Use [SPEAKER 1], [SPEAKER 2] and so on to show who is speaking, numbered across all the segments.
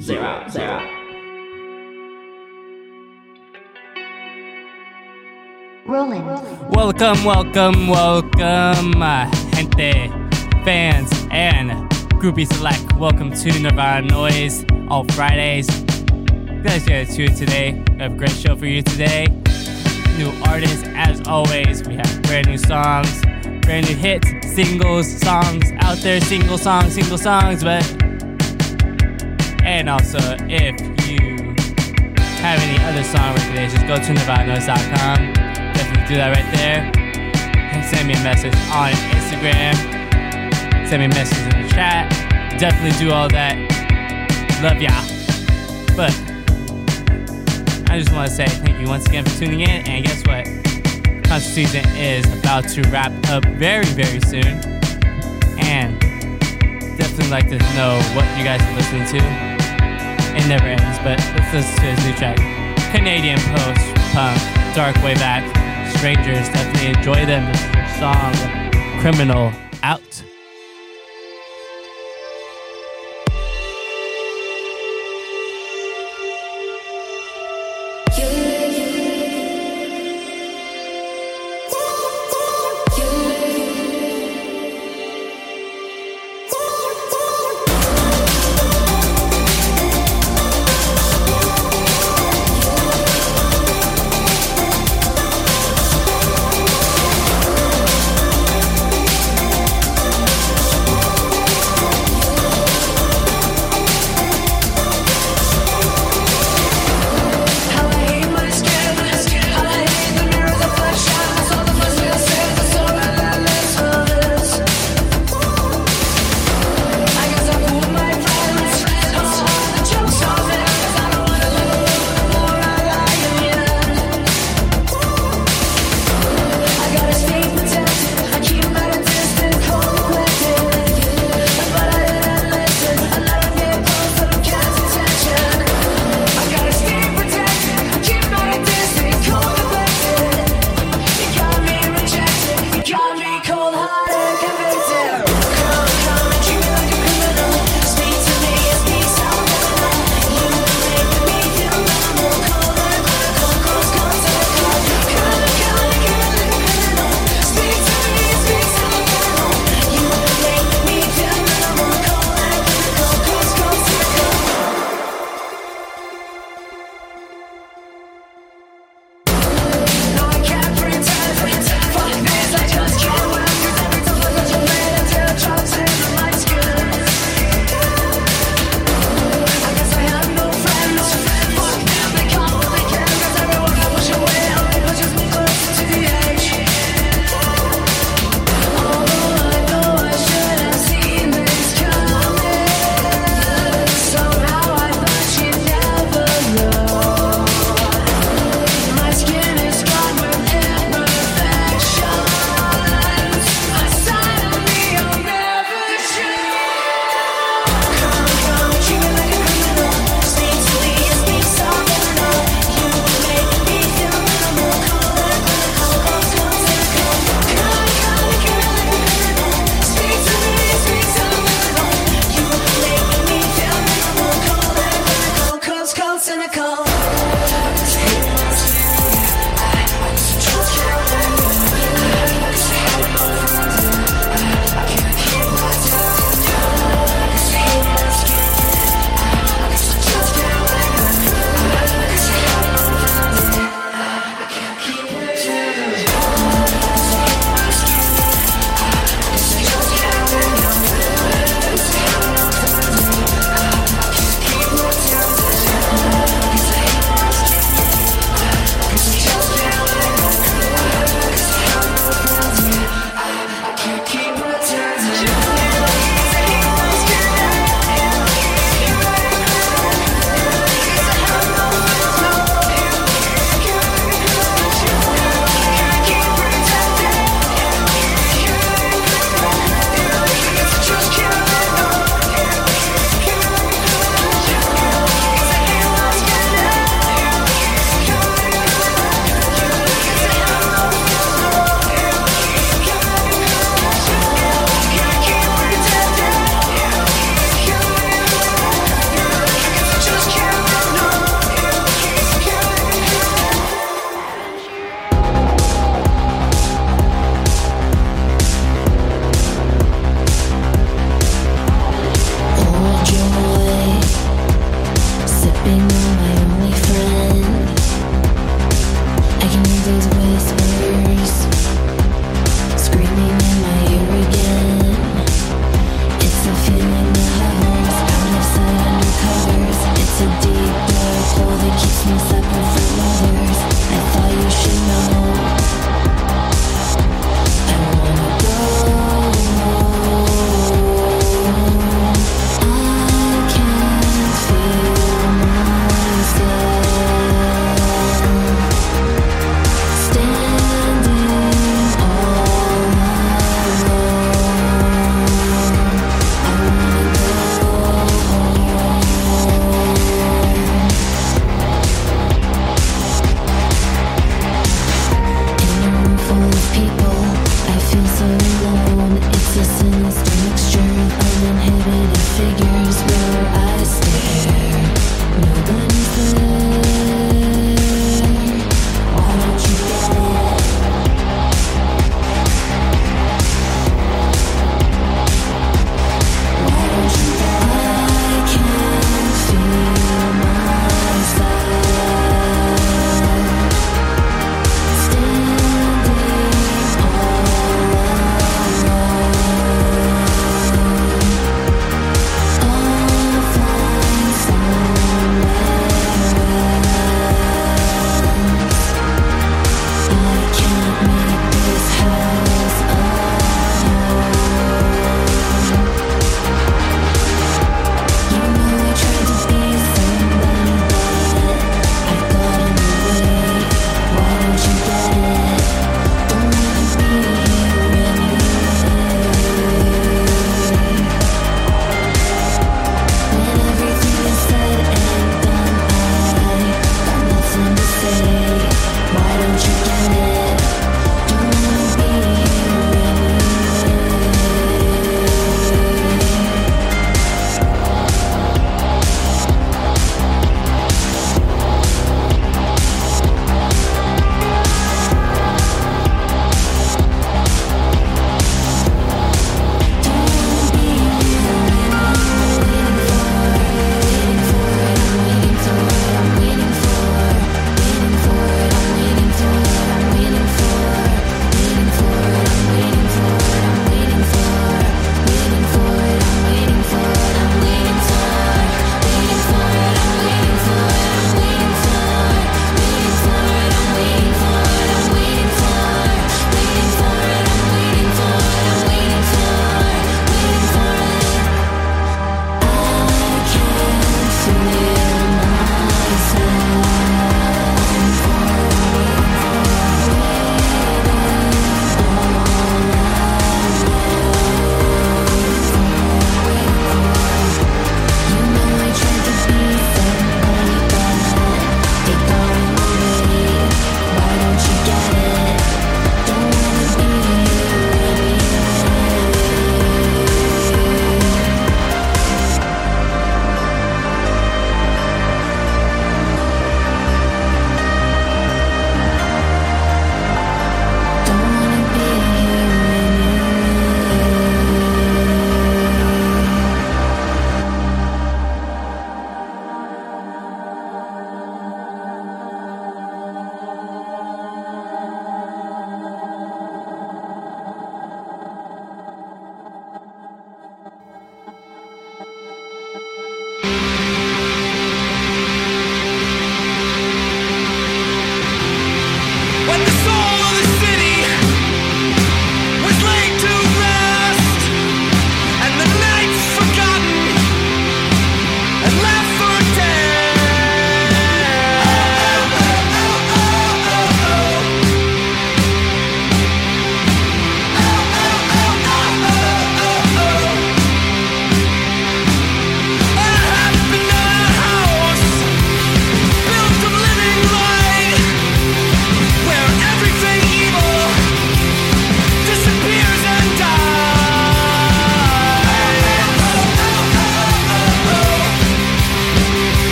[SPEAKER 1] zero, zero.
[SPEAKER 2] Rolling.
[SPEAKER 3] Welcome, welcome, welcome, uh, gente, fans, and groupies alike. Welcome to Nirvana Noize all Fridays. Glad you guys tuned today. We have a great show for you today. New artists, as always. We have brand new songs, brand new hits, singles, songs out there, single songs, single songs, but. And also, if you have any other song recommendations, go to nirvananoise.com. Definitely do that right there. And send me a message on Instagram. Send me a message in the chat. Definitely do all that. Love y'all. But I just want to say thank you once again for tuning in. And guess what? Concert season is about to wrap up very, very soon. And definitely like to know what you guys are listening to. It never ends, but let's listen to his new track. Canadian post punk, dark way back. Strvngers definitely enjoy them. Song Criminal Out.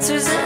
[SPEAKER 1] Shine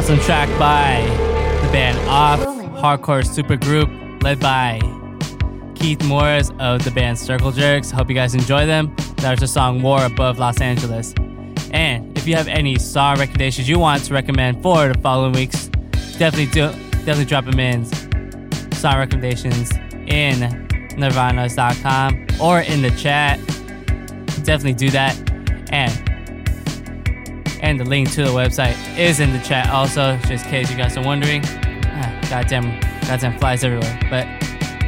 [SPEAKER 3] Awesome track by the band Off, hardcore supergroup led by Keith Morris of the band Circle Jerks. Hope you guys enjoy them. That was the song War Above Los Angeles. And if you have any song recommendations you want to recommend for the following weeks, definitely do definitely drop them in song recommendations in nirvanas.com or in the chat. Definitely do that. And and the link to the website is in the chat also, just in case you guys are wondering. Ah, goddamn, goddamn flies everywhere. But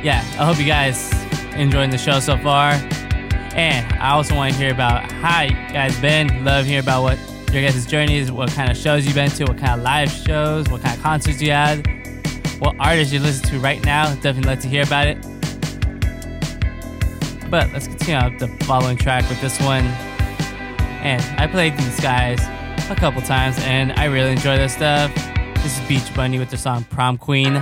[SPEAKER 3] yeah, I hope you guys enjoying the show so far. And I also want to hear about how you guys been. Love hear about what your guys' journey is, what kind of shows you've been to, what kind of live shows, what kind of concerts you had, what artists you listen to right now. Definitely love to hear about it.
[SPEAKER 4] But let's continue on the following track with this one. And I played these guys a couple times, and I really enjoy this stuff. This is Beach Bunny with the song Prom Queen.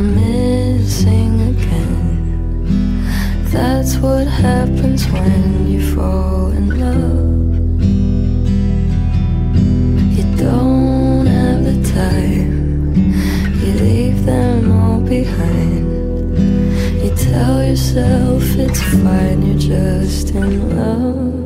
[SPEAKER 5] I'm
[SPEAKER 6] missing again. That's what happens when you fall in love. You don't have the time, you leave them all behind. You tell yourself it's fine, you're just in love.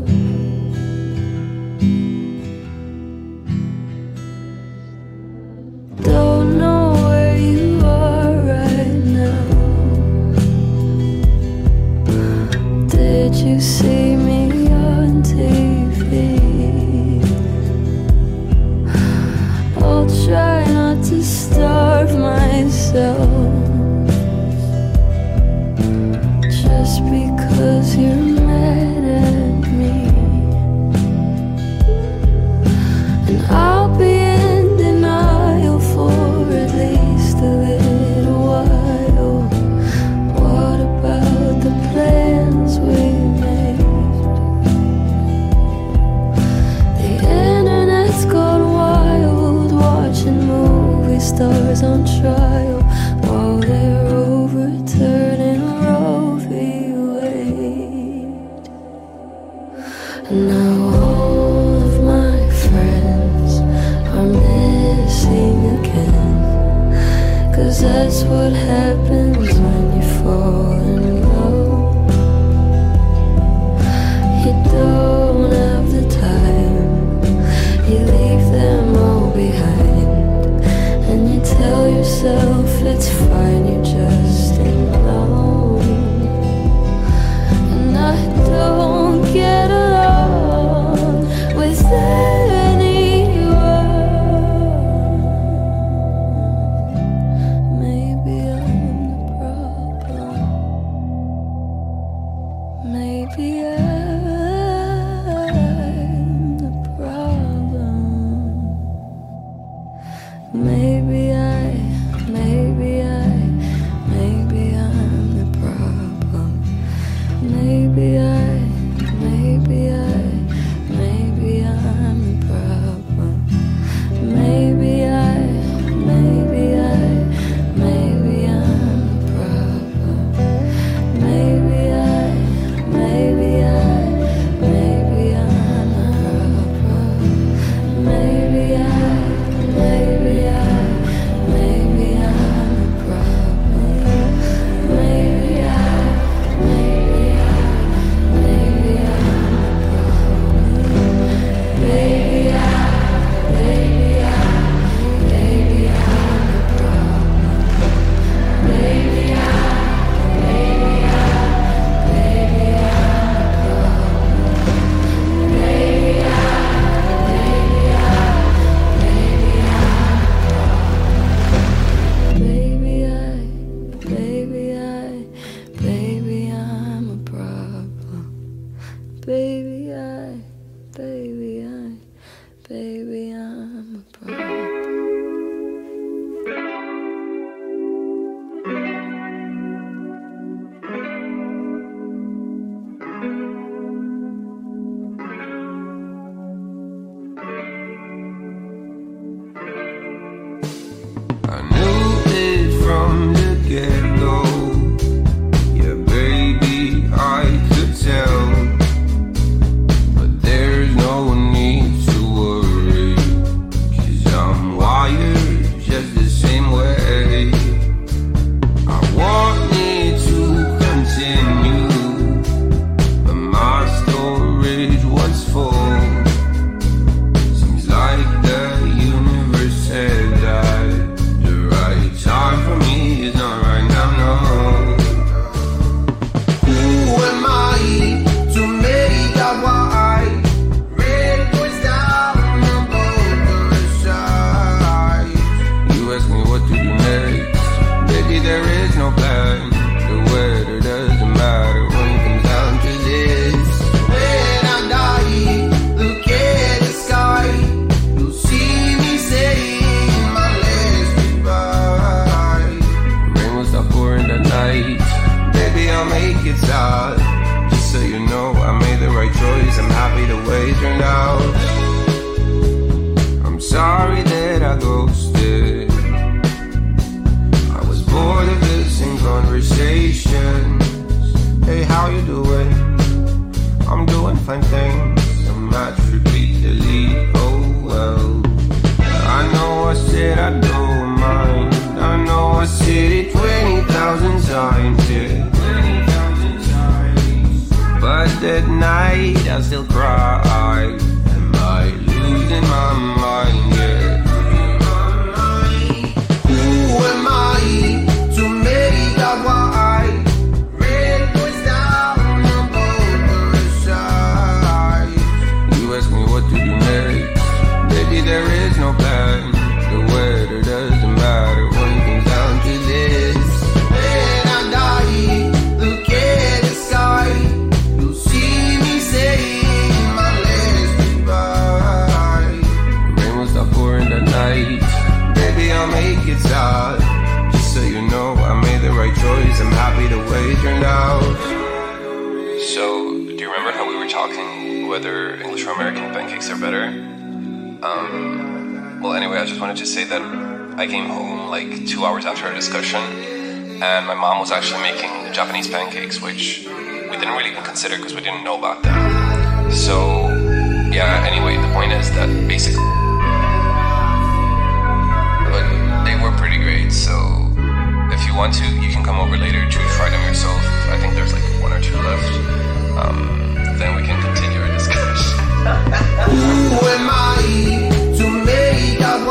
[SPEAKER 7] whether English or American pancakes are better. Um, well, anyway, I just wanted to say that I came home like two hours after our discussion, and my mom was actually making Japanese pancakes, which we didn't really even consider because we didn't know about them. So, yeah, anyway, the point is that basically. But they were pretty great, so if you want to, you can come over later to try them yourself. I think there's like one or two left. Um, then we can continue.
[SPEAKER 6] Who am I to make
[SPEAKER 8] a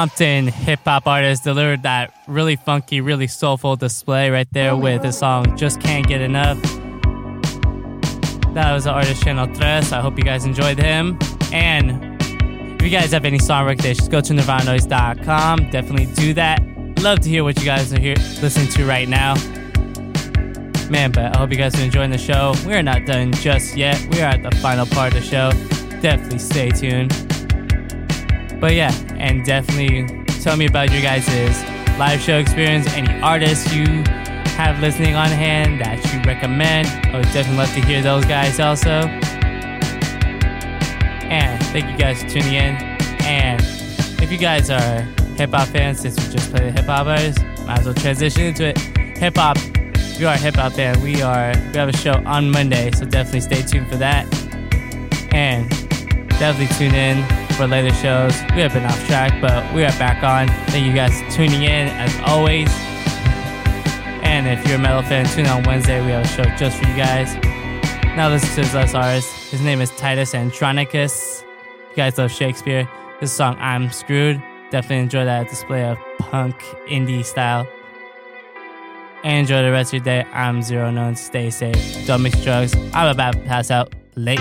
[SPEAKER 3] Compton hip hop artist delivered that really funky, really soulful display right there with the song Just Can't Get Enough.
[SPEAKER 9] That was the artist Channel Tres. I hope you guys enjoyed him. And if you guys have any song recommendations, go to nirvananoize.com. Definitely do that. Love to hear what you guys are here listening to right now. Man, but I hope you guys are enjoying the show. We are not done just yet. We are at the final part of the show. Definitely stay tuned. But yeah, and definitely tell me about your guys' live show experience, any artists you have listening on hand that you recommend. I would definitely love to hear those guys also. And thank you guys for tuning in. And if you guys are hip hop fans, since we just played the hip hop artists, might as well transition into it. Hip hop, if you are a hip hop fan, we are we have a show on Monday, so definitely stay tuned for that. And definitely tune in for later shows. We have been off track, but we are back on. Thank you guys for tuning in as always. And if you're a metal fan, tune on Wednesday. We have a show just for you guys. Now listen to his last artist. His name is Titus Andronicus. You guys love Shakespeare. This song, I'm Screwed. Definitely enjoy that display of punk indie style. And enjoy the rest of your day. I'm Zero Known. Stay safe. Don't mix drugs. I'm about to pass out late.